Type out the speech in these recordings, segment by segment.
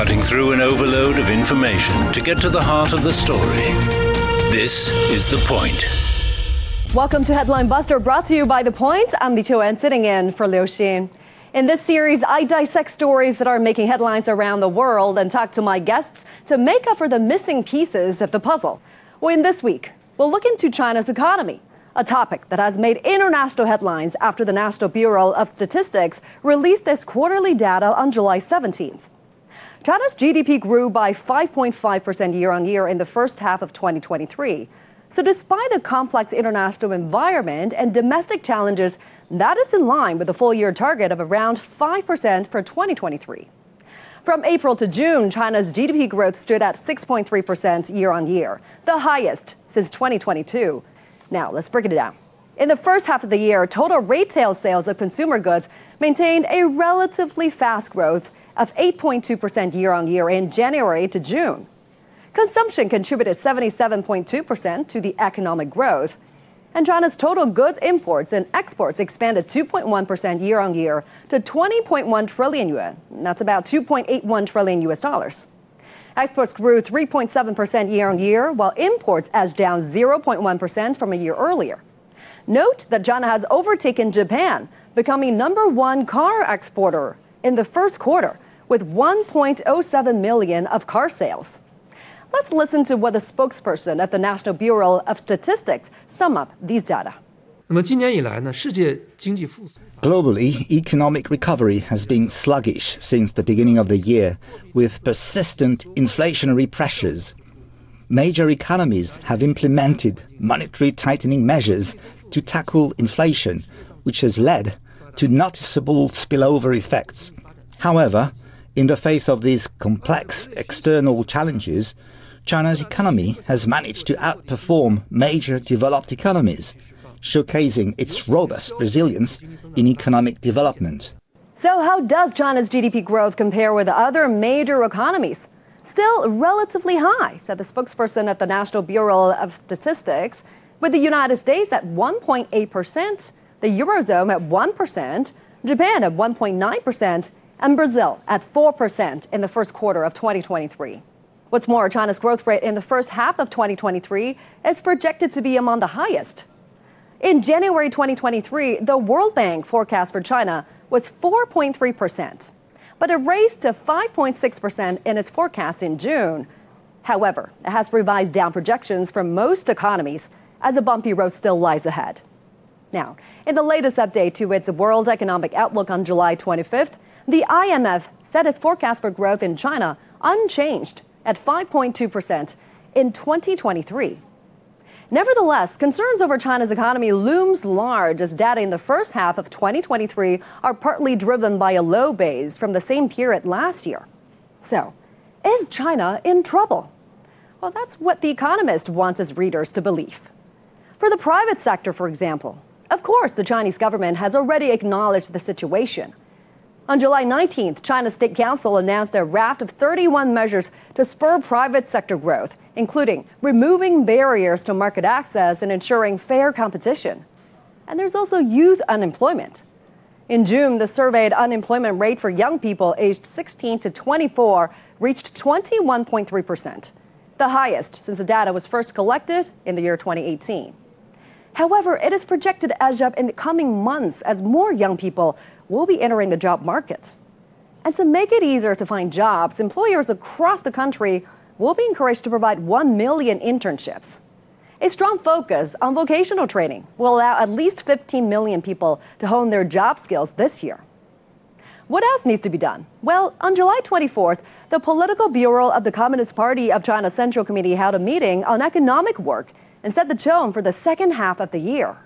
cutting through an overload of information to get to the heart of the story. This is The Point. Welcome to Headline Buster, brought to you by The Point. I'm Li Chuan, sitting in for Liu Xin. In this series, I dissect stories that are making headlines around the world and talk to my guests to make up for the missing pieces of the puzzle. Well, in this week, we'll look into China's economy, a topic that has made international headlines after the National Bureau of Statistics released its quarterly data on July 17th. China's GDP grew by 5.5% year on year in the first half of 2023. So, despite the complex international environment and domestic challenges, that is in line with the full year target of around 5% for 2023. From April to June, China's GDP growth stood at 6.3% year on year, the highest since 2022. Now, let's break it down. In the first half of the year, total retail sales of consumer goods maintained a relatively fast growth of 8.2% year on year in January to June. Consumption contributed 77.2% to the economic growth. And China's total goods imports and exports expanded 2.1% year on year to 20.1 trillion yuan. That's about 2.81 trillion US dollars. Exports grew 3.7% year on year, while imports edged down 0.1% from a year earlier. Note that China has overtaken Japan, becoming number one car exporter in the first quarter with 1.07 million of car sales. Let's listen to what the spokesperson at the National Bureau of Statistics sum up these data. Globally, economic recovery has been sluggish since the beginning of the year, with persistent inflationary pressures. Major economies have implemented monetary tightening measures to tackle inflation, which has led to noticeable spillover effects. However, in the face of these complex external challenges, China's economy has managed to outperform major developed economies, showcasing its robust resilience in economic development. So, how does China's GDP growth compare with other major economies? Still relatively high, said the spokesperson of the National Bureau of Statistics, with the United States at 1.8%, the Eurozone at 1%, Japan at 1.9%, and Brazil at 4% in the first quarter of 2023. What's more, China's growth rate in the first half of 2023 is projected to be among the highest. In January 2023, the World Bank forecast for China was 4.3%, but it raised to 5.6% in its forecast in June. However, it has revised down projections for most economies as a bumpy road still lies ahead. Now, in the latest update to its World Economic Outlook on July 25th, the IMF set its forecast for growth in China unchanged at 5.2% in 2023. Nevertheless, concerns over China's economy looms large as data in the first half of 2023 are partly driven by a low base from the same period last year. So, is China in trouble? Well, that's what The Economist wants its readers to believe. For the private sector, for example, of course, the Chinese government has already acknowledged the situation. On July 19th, China's State Council announced a raft of 31 measures to spur private sector growth, including removing barriers to market access and ensuring fair competition. And there's also youth unemployment. In June, the surveyed unemployment rate for young people aged 16 to 24 reached 21.3%, the highest since the data was first collected in the year 2018. However, it is projected to edge up in the coming months as more young people will be entering the job market. And to make it easier to find jobs, employers across the country will be encouraged to provide 1 million internships. A strong focus on vocational training will allow at least 15 million people to hone their job skills this year. What else needs to be done? Well, on July 24th, the Political Bureau of the Communist Party of China Central Committee held a meeting on economic work and set the tone for the second half of the year.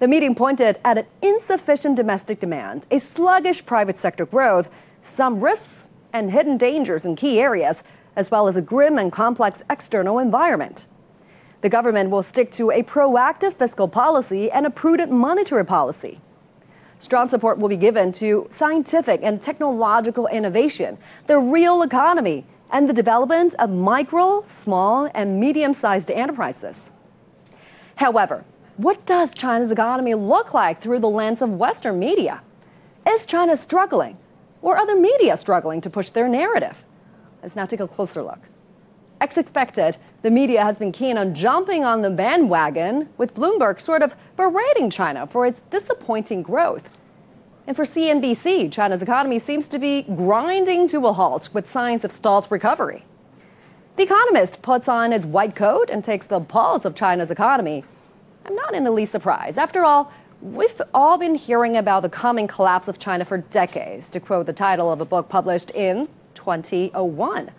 The meeting pointed at an insufficient domestic demand, a sluggish private sector growth, some risks and hidden dangers in key areas, as well as a grim and complex external environment. The government will stick to a proactive fiscal policy and a prudent monetary policy. Strong support will be given to scientific and technological innovation, the real economy, and the development of micro, small, and medium sized enterprises. However, what does China's economy look like through the lens of Western media? Is China struggling? Or are other media struggling to push their narrative? Let's now take a closer look. As expected, the media has been keen on jumping on the bandwagon, with Bloomberg sort of berating China for its disappointing growth. And for CNBC, China's economy seems to be grinding to a halt with signs of stalled recovery. The Economist puts on its white coat and takes the pulse of China's economy. I'm not in the least surprised. After all, we've all been hearing about the coming collapse of China for decades, to quote the title of a book published in 2001.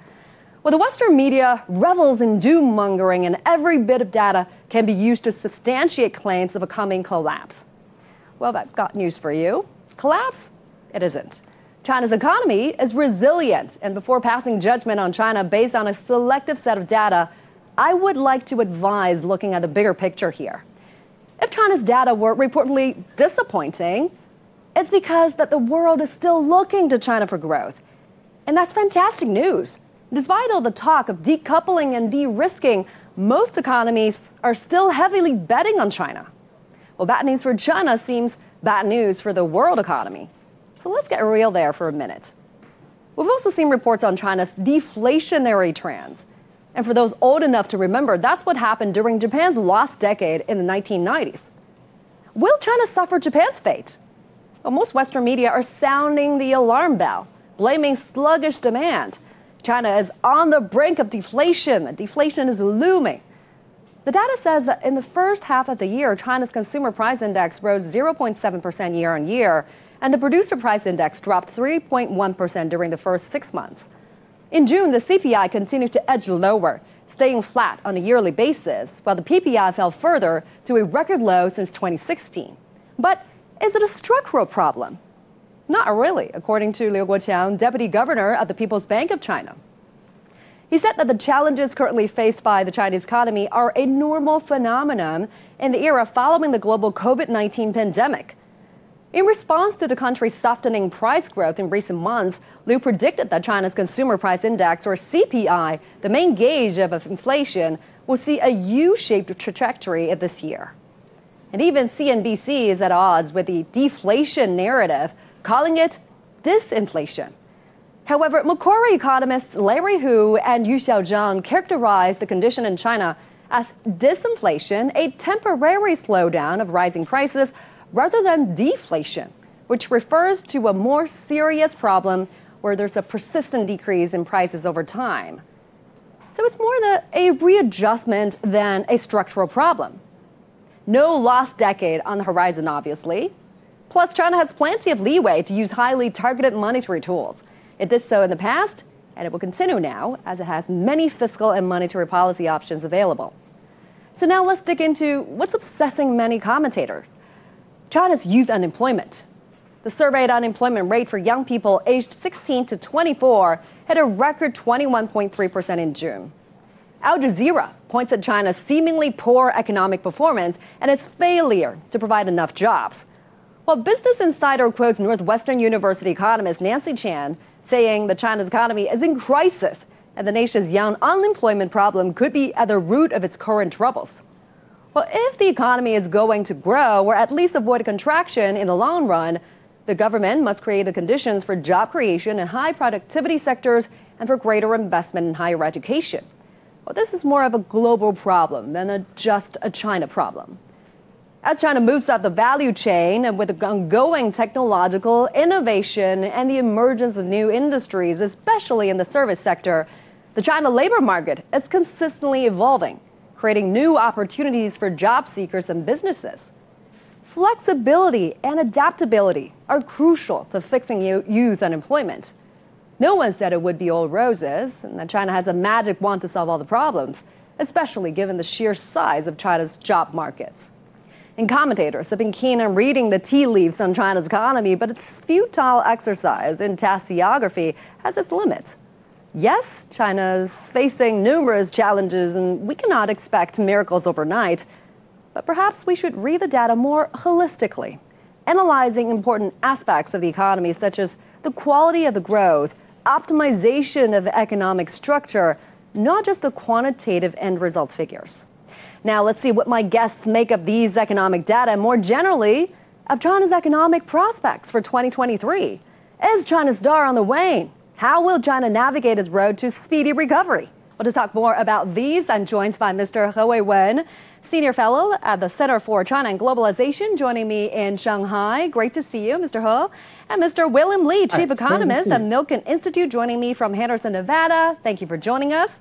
Well, the Western media revels in doom mongering, and every bit of data can be used to substantiate claims of a coming collapse. Well, I've got news for you. Collapse? It isn't. China's economy is resilient, and before passing judgment on China based on a selective set of data, I would like to advise looking at the bigger picture here. If China's data were reportedly disappointing, it's because that the world is still looking to China for growth. And that's fantastic news. Despite all the talk of decoupling and de-risking, most economies are still heavily betting on China. Well, bad news for China seems bad news for the world economy. So let's get real there for a minute. We've also seen reports on China's deflationary trends. And for those old enough to remember, that's what happened during Japan's lost decade in the 1990s. Will China suffer Japan's fate? Well, most Western media are sounding the alarm bell, blaming sluggish demand. China is on the brink of deflation. Deflation is looming. The data says that in the first half of the year, China's consumer price index rose 0.7% year on year, and the producer price index dropped 3.1% during the first six months. In June, the CPI continued to edge lower, staying flat on a yearly basis, while the PPI fell further to a record low since 2016. But is it a structural problem? Not really, according to Liu Guoqiang, deputy governor of the People's Bank of China. He said that the challenges currently faced by the Chinese economy are a normal phenomenon in the era following the global COVID 19 pandemic. In response to the country's softening price growth in recent months, Liu predicted that China's consumer price index, or CPI, the main gauge of inflation, will see a U shaped trajectory this year. And even CNBC is at odds with the deflation narrative, calling it disinflation. However, Macquarie economists Larry Hu and Yuxiao Zhang characterized the condition in China as disinflation, a temporary slowdown of rising prices rather than deflation, which refers to a more serious problem where there's a persistent decrease in prices over time. So it's more the, a readjustment than a structural problem. No lost decade on the horizon, obviously. Plus, China has plenty of leeway to use highly targeted monetary tools. It did so in the past, and it will continue now, as it has many fiscal and monetary policy options available. So now let's dig into what's obsessing many commentators China's youth unemployment. The surveyed unemployment rate for young people aged 16 to 24 hit a record 21.3% in June. Al Jazeera points at China's seemingly poor economic performance and its failure to provide enough jobs. While Business Insider quotes Northwestern University economist Nancy Qian saying that China's economy is in crisis and the nation's young unemployment problem could be at the root of its current troubles. Well, if the economy is going to grow or at least avoid contraction in the long run, the government must create the conditions for job creation in high productivity sectors and for greater investment in higher education. Well, this is more of a global problem than a, just a China problem. As China moves up the value chain and with ongoing technological innovation and the emergence of new industries, especially in the service sector, the China labor market is consistently evolving creating new opportunities for job seekers and businesses. Flexibility and adaptability are crucial to fixing youth unemployment. No one said it would be all roses and that China has a magic wand to solve all the problems, especially given the sheer size of China's job markets. And commentators have been keen on reading the tea leaves on China's economy, but its futile exercise in tasseography has its limits. Yes, China's facing numerous challenges, and we cannot expect miracles overnight. But perhaps we should read the data more holistically, analyzing important aspects of the economy, such as the quality of the growth, optimization of economic structure, not just the quantitative end result figures. Now, let's see what my guests make of these economic data and more generally of China's economic prospects for 2023. Is China's star on the wane? How will China navigate its road to speedy recovery? Well, to talk more about these, I'm joined by Mr. He Weiwen, Senior Fellow at the Center for China and Globalization, joining me in Shanghai. Great to see you, Mr. He. And Mr. William Lee, Chief Hi, Economist at Milken Institute, joining me from Henderson, Nevada. Thank you for joining us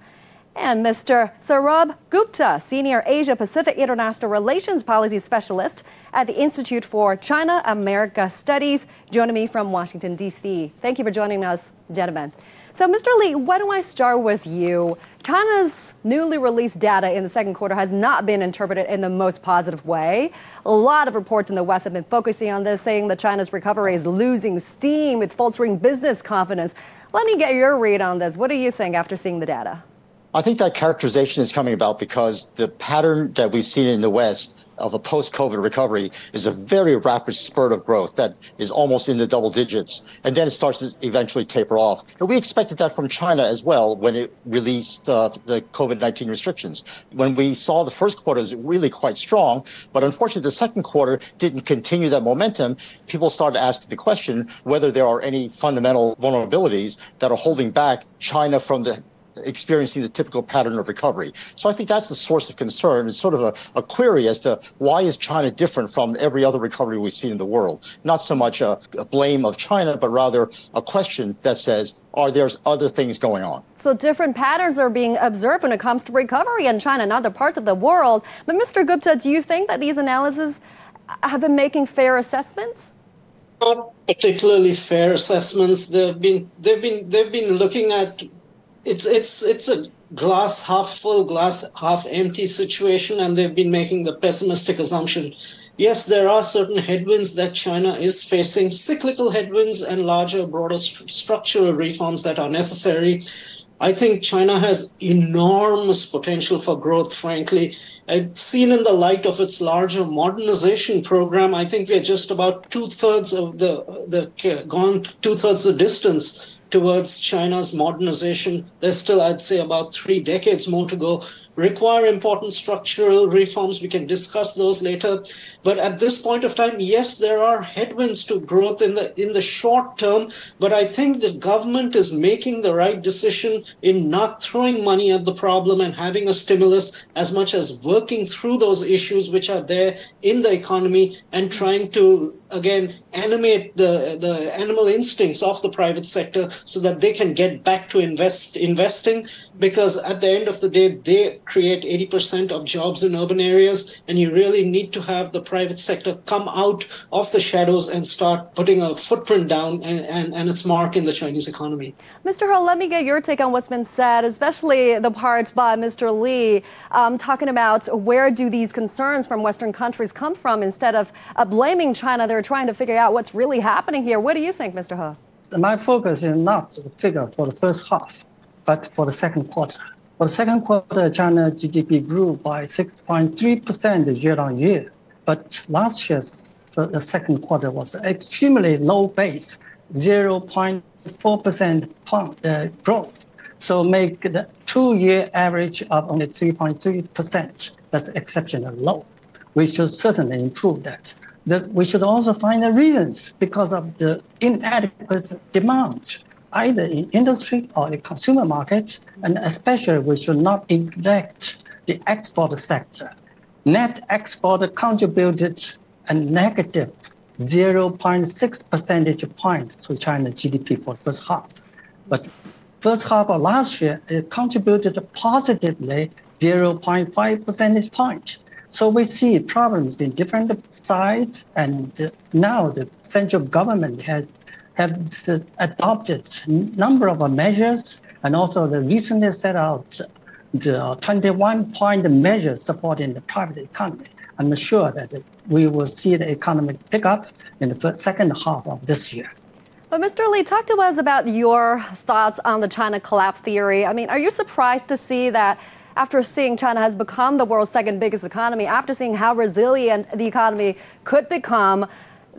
and Mr. Sourabh Gupta, Senior Asia Pacific International Relations Policy Specialist at the Institute for China America Studies, joining me from Washington, D.C. Thank you for joining us, gentlemen. So, Mr. Lee, why don't I start with you? China's newly released data in the second quarter has not been interpreted in the most positive way. A lot of reports in the West have been focusing on this, saying that China's recovery is losing steam with faltering business confidence. Let me get your read on this. What do you think after seeing the data? I think that characterization is coming about because the pattern that we've seen in the West of a post-COVID recovery is a very rapid spurt of growth that is almost in the double digits, and then it starts to eventually taper off. And we expected that from China as well when it released uh, the COVID-19 restrictions. When we saw the first quarter was really quite strong, but unfortunately the second quarter didn't continue that momentum. People started asking the question whether there are any fundamental vulnerabilities that are holding back China from the experiencing the typical pattern of recovery. So I think that's the source of concern. It's sort of a, a, query as to why is China different from every other recovery we've seen in the world? Not so much a, a blame of China, but rather a question that says, are there other things going on? So different patterns are being observed when it comes to recovery in China and other parts of the world. But Mr. Gupta, do you think that these analyses have been making fair assessments? Not particularly fair assessments. They've been they've been they've been looking at it's it's it's a glass half full, glass half empty situation, and they've been making the pessimistic assumption. Yes, there are certain headwinds that China is facing, cyclical headwinds and larger, broader st- structural reforms that are necessary. I think China has enormous potential for growth, frankly. It's seen in the light of its larger modernization program. I think we're just about two thirds of the, the gone two thirds the distance towards China's modernization. There's still, I'd say, about three decades more to go require important structural reforms. We can discuss those later. But at this point of time, yes, there are headwinds to growth in the in the short term. But I think the government is making the right decision in not throwing money at the problem and having a stimulus as much as working through those issues which are there in the economy and trying to again animate the the animal instincts of the private sector so that they can get back to invest investing because at the end of the day they create 80% of jobs in urban areas, and you really need to have the private sector come out of the shadows and start putting a footprint down and, and, and its mark in the Chinese economy. Mr. He, let me get your take on what's been said, especially the parts by Mr. Lee um, talking about where do these concerns from Western countries come from instead of uh, blaming China. They're trying to figure out what's really happening here. What do you think, Mr. He? My focus is not the figure for the first half, but for the second quarter. For the second quarter, China GDP grew by 6.3% year on year. But last year's the second quarter was extremely low base, 0.4% uh, growth. So make the two-year average of only 3.3%. That's exceptionally low. We should certainly improve that. That we should also find the reasons because of the inadequate demand either in industry or the consumer market, and especially we should not neglect the export sector. Net export contributed a negative 0.6 percentage points to China's GDP for the first half. But first half of last year, it contributed positively 0.5 percentage point. So we see problems in different sides, and now the central government has have adopted number of measures and also the recently set out the 21 point measures supporting the private economy. I'm sure that we will see the economic pickup in the first, second half of this year. But Mr. Lee, talk to us about your thoughts on the China collapse theory. I mean, are you surprised to see that after seeing China has become the world's second biggest economy, after seeing how resilient the economy could become,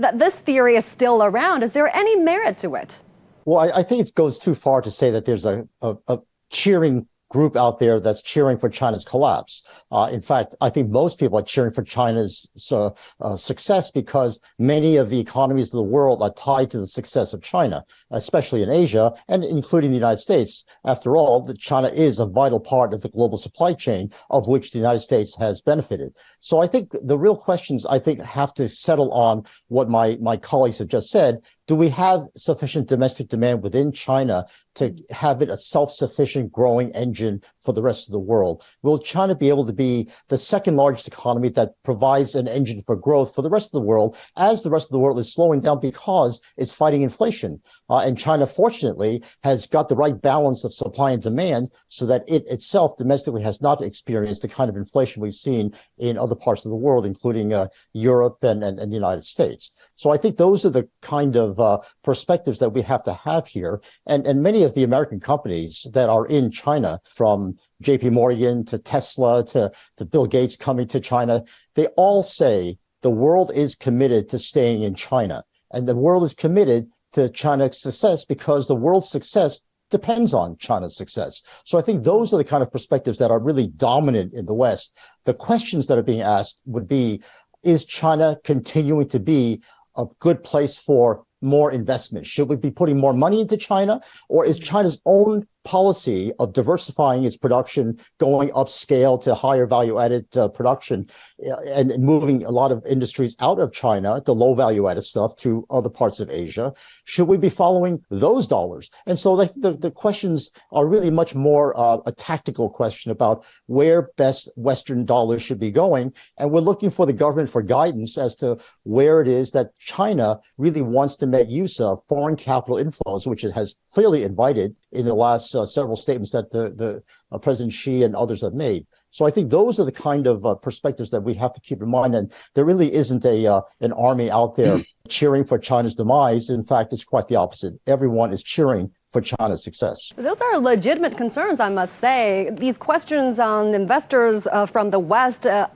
that this theory is still around. Is there any merit to it? Well, I, I think it goes too far to say that there's a, a, a cheering group out there that's cheering for China's collapse. Uh, in fact, I think most people are cheering for China's uh, uh, success because many of the economies of the world are tied to the success of China, especially in Asia and including the United States. After all, China is a vital part of the global supply chain of which the United States has benefited. So I think the real questions I think have to settle on what my, my colleagues have just said. Do we have sufficient domestic demand within China to have it a self-sufficient growing engine for the rest of the world? Will China be able to be the second largest economy that provides an engine for growth for the rest of the world as the rest of the world is slowing down because it's fighting inflation? Uh, and China, fortunately, has got the right balance of supply and demand so that it itself domestically has not experienced the kind of inflation we've seen in other parts of the world, including uh, Europe and, and, and, the United States. So I think those are the kind of uh, perspectives that we have to have here. And, and many of the American companies that are in China, from JP Morgan to Tesla to, to Bill Gates coming to China, they all say the world is committed to staying in China. And the world is committed to China's success because the world's success depends on China's success. So I think those are the kind of perspectives that are really dominant in the West. The questions that are being asked would be, is China continuing to be a good place for more investment? Should we be putting more money into China? Or is mm-hmm. China's own policy of diversifying its production, going upscale to higher value added uh, production, uh, and moving a lot of industries out of China, the low value added stuff, to other parts of Asia. Should we be following those dollars? And so the, the, the questions are really much more uh, a tactical question about where best Western dollars should be going. And we're looking for the government for guidance as to where it is that China really wants to make use of foreign capital inflows, which it has clearly invited in the last uh, several statements that the, the uh, President Xi and others have made. So I think those are the kind of uh, perspectives that we have to keep in mind. And there really isn't a uh, an army out there mm. cheering for China's demise. In fact, it's quite the opposite. Everyone is cheering for China's success. Those are legitimate concerns, I must say. These questions on investors uh, from the West uh,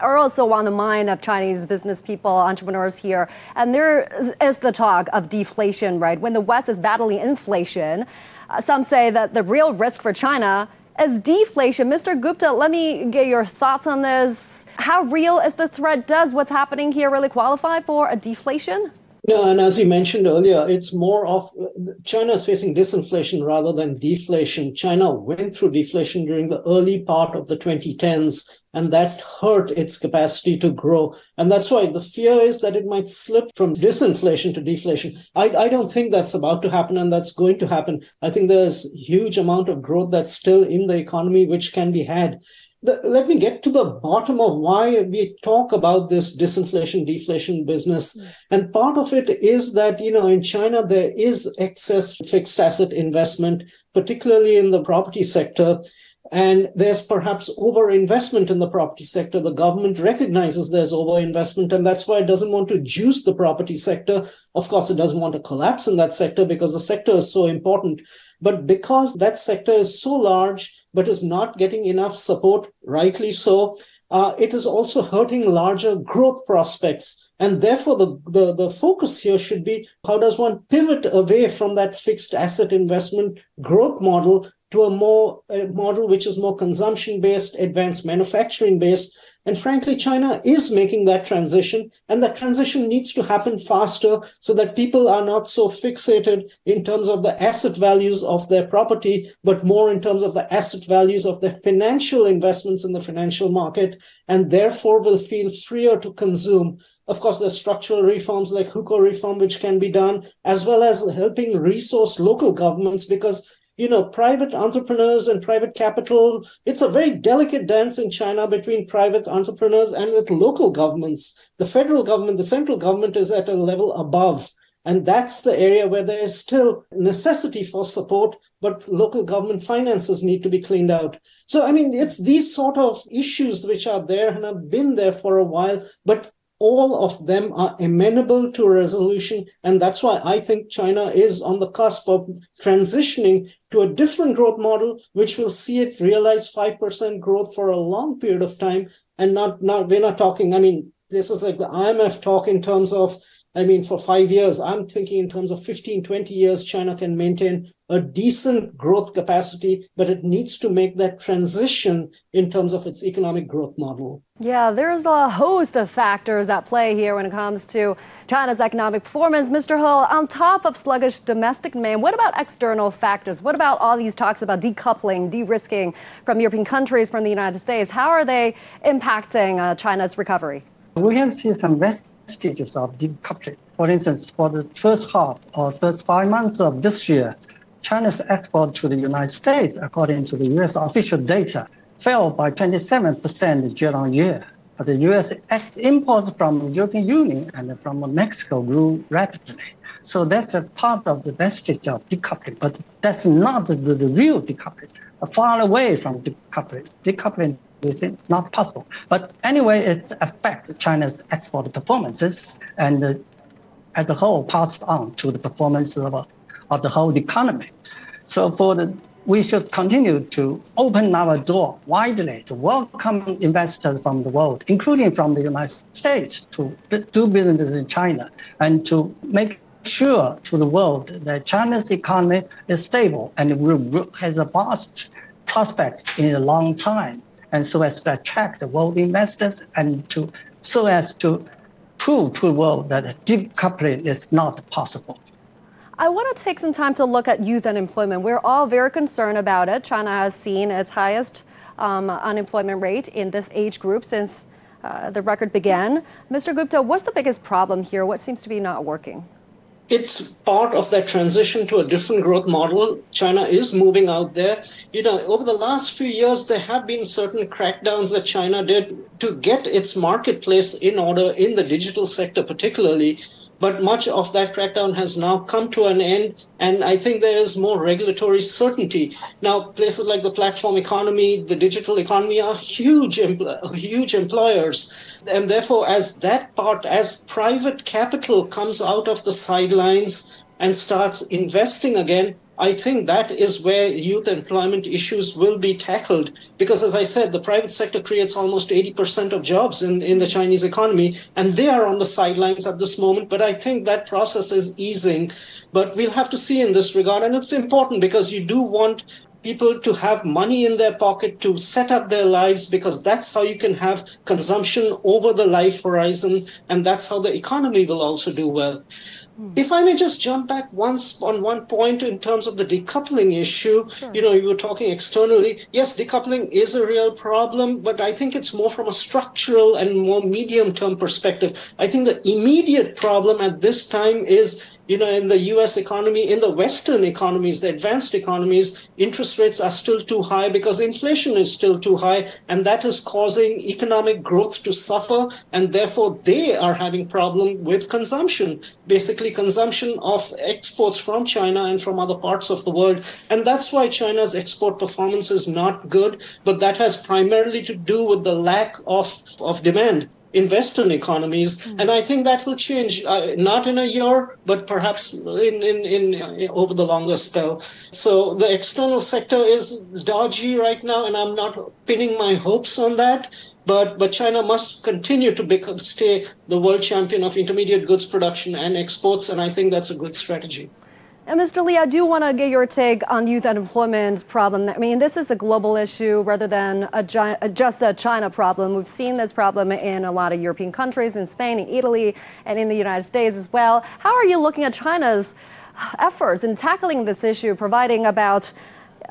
are also on the mind of Chinese business people, entrepreneurs here. And there is the talk of deflation, right? When the West is battling inflation, some say that the real risk for China is deflation. Mr. Gupta, let me get your thoughts on this. How real is the threat? Does what's happening here really qualify for a deflation? No, and as you mentioned earlier, it's more of China is facing disinflation rather than deflation. China went through deflation during the early part of the 2010s, and that hurt its capacity to grow. And that's why the fear is that it might slip from disinflation to deflation. I, I don't think that's about to happen, and that's going to happen. I think there's huge amount of growth that's still in the economy, which can be had the, let me get to the bottom of why we talk about this disinflation deflation business mm. and part of it is that you know in china there is excess fixed asset investment particularly in the property sector and there's perhaps overinvestment in the property sector. The government recognizes there's overinvestment, and that's why it doesn't want to juice the property sector. Of course, it doesn't want to collapse in that sector because the sector is so important. But because that sector is so large, but is not getting enough support, rightly so, uh, it is also hurting larger growth prospects. And therefore, the, the, the focus here should be how does one pivot away from that fixed asset investment growth model to a more a model which is more consumption based, advanced manufacturing based. And frankly, China is making that transition, and that transition needs to happen faster so that people are not so fixated in terms of the asset values of their property, but more in terms of the asset values of their financial investments in the financial market, and therefore will feel freer to consume. Of course, there's structural reforms like hukou reform, which can be done, as well as helping resource local governments because you know, private entrepreneurs and private capital. It's a very delicate dance in China between private entrepreneurs and with local governments. The federal government, the central government is at a level above. And that's the area where there is still necessity for support, but local government finances need to be cleaned out. So, I mean, it's these sort of issues which are there and have been there for a while, but all of them are amenable to resolution. And that's why I think China is on the cusp of transitioning to a different growth model, which will see it realize 5% growth for a long period of time. And not, not, we're not talking, I mean, this is like the IMF talk in terms of I mean, for five years, I'm thinking in terms of 15, 20 years, China can maintain a decent growth capacity, but it needs to make that transition in terms of its economic growth model. Yeah, there's a host of factors at play here when it comes to China's economic performance. Mr. He, on top of sluggish domestic demand, what about external factors? What about all these talks about decoupling, de risking from European countries, from the United States? How are they impacting uh, China's recovery? We have seen some vestiges of decoupling. For instance, for the first half or first five months of this year, China's export to the United States, according to the US official data, fell by 27% year on year. But the US imports from the European Union and from Mexico grew rapidly. So that's a part of the vestige of decoupling, but that's not the, the real decoupling. Far away from decoupling. Decoupling is not possible. But anyway, it affects China's export performances and uh, as a whole passed on to the performance of, of the whole economy. So for the we should continue to open our door widely to welcome investors from the world, including from the United States, to do business in China and to make sure to the world that China's economy is stable and will has a vast prospects in a long time, and so as to attract the world investors and to so as to prove to the world that decoupling is not possible. I want to take some time to look at youth unemployment. We're all very concerned about it. China has seen its highest um, unemployment rate in this age group since uh, the record began. Mr. Gupta, what's the biggest problem here? What seems to be not working? It's part of that transition to a different growth model. China is moving out there. You know, over the last few years, there have been certain crackdowns that China did to get its marketplace in order in the digital sector, particularly. But much of that crackdown has now come to an end, and I think there is more regulatory certainty. Now, places like the platform economy, the digital economy are huge, empl- huge employers. And therefore, as that part, as private capital comes out of the sidelines and starts investing again, I think that is where youth employment issues will be tackled. Because as I said, the private sector creates almost 80% of jobs in, in the Chinese economy, and they are on the sidelines at this moment. But I think that process is easing. But we'll have to see in this regard. And it's important because you do want people to have money in their pocket to set up their lives because that's how you can have consumption over the life horizon and that's how the economy will also do well hmm. if I may just jump back once on one point in terms of the decoupling issue, sure. you know, you were talking externally. Yes, decoupling is a real problem, but I think it's more from a structural and more medium term perspective. I think the immediate problem at this time is you know, in the US economy, in the Western economies, the advanced economies, interest rates are still too high because inflation is still too high. And that is causing economic growth to suffer. And therefore, they are having problem with consumption, basically consumption of exports from China and from other parts of the world. And that's why China's export performance is not good. But that has primarily to do with the lack of, of demand in Western economies, mm. and I think that will change uh, not in a year, but perhaps in, in, in uh, over the longer spell. So the external sector is dodgy right now, and I'm not pinning my hopes on that. But but China must continue to become, stay the world champion of intermediate goods production and exports, and I think that's a good strategy. Mr. Lee, I do want to get your take on youth unemployment problem. I mean, this is a global issue rather than a, just a China problem. We've seen this problem in a lot of European countries, in Spain, in Italy, and in the United States as well. How are you looking at China's efforts in tackling this issue, providing about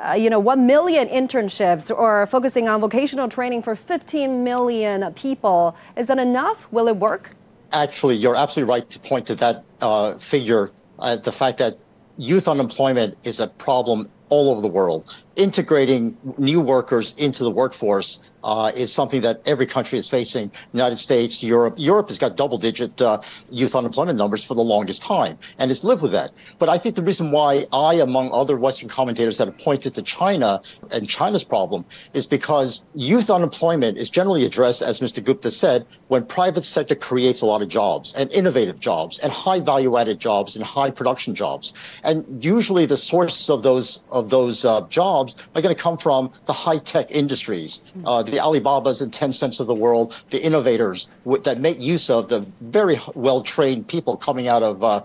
uh, you know, 1 million internships or focusing on vocational training for 15 million people. Is that enough? Will it work? Actually, you're absolutely right to point to that uh, figure. Uh, the fact that youth unemployment is a problem all over the world. Integrating new workers into the workforce uh, is something that every country is facing. United States, Europe. Europe has got double-digit uh, youth unemployment numbers for the longest time, and it's lived with that. But I think the reason why I, among other Western commentators that have pointed to China and China's problem, is because youth unemployment is generally addressed, as Mr. Gupta said, when private sector creates a lot of jobs and innovative jobs and high value-added jobs and high production jobs. And usually, the source of those of those uh, jobs are going to come from the high tech industries, uh, the Alibabas and Tencents of the world, the innovators w- that make use of the very well trained people coming out of uh,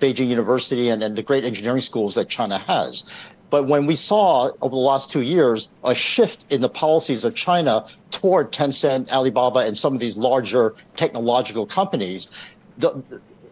Beijing University and, and the great engineering schools that China has. But when we saw over the last two years a shift in the policies of China toward Tencent, Alibaba, and some of these larger technological companies, the,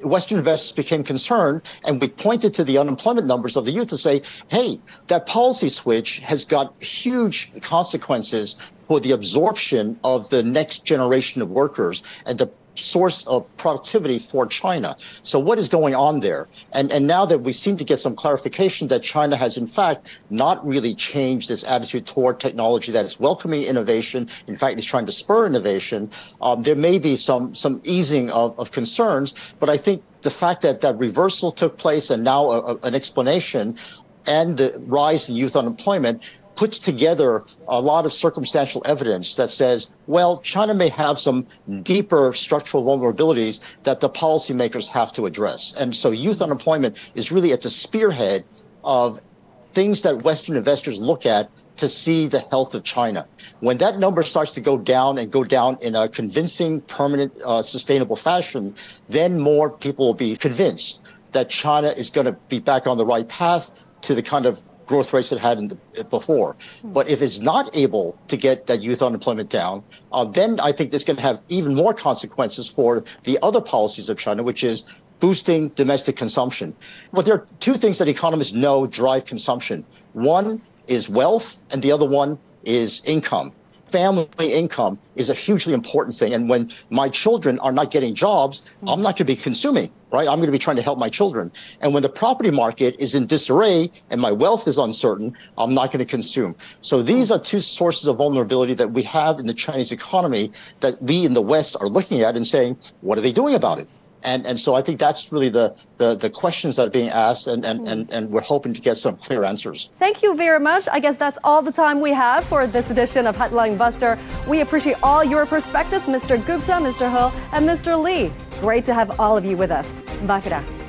Western investors became concerned, and we pointed to the unemployment numbers of the youth to say, hey, that policy switch has got huge consequences for the absorption of the next generation of workers and the source of productivity for China. So what is going on there? And and now that we seem to get some clarification that China has in fact not really changed its attitude toward technology, that it's welcoming innovation, in fact, it's trying to spur innovation. Um, there may be some some easing of, of concerns, but I think the fact that that reversal took place and now a, a, an explanation and the rise in youth unemployment puts together a lot of circumstantial evidence that says, well, China may have some deeper structural vulnerabilities that the policymakers have to address. And so youth unemployment is really at the spearhead of things that Western investors look at to see the health of China. When that number starts to go down and go down in a convincing, permanent, uh, sustainable fashion, then more people will be convinced that China is going to be back on the right path to the kind of growth rates it had the, before. But if it's not able to get that youth unemployment down, uh, then I think this can have even more consequences for the other policies of China, which is boosting domestic consumption. But there are two things that economists know drive consumption. One is wealth, and the other one is income family income is a hugely important thing. And when my children are not getting jobs, I'm mm-hmm. not going to be consuming, right? I'm going to be trying to help my children. And when the property market is in disarray and my wealth is uncertain, I'm not going to consume. So these are two sources of vulnerability that we have in the Chinese economy that we in the West are looking at and saying, what are they doing about it? And, and so I think that's really the, the, the questions that are being asked, and, and, and, and we're hoping to get some clear answers. Thank you very much. I guess that's all the time we have for this edition of Headline Buster. We appreciate all your perspectives, Mr. Gupta, Mr. He, and Mr. Lee. Great to have all of you with us. Bye for now.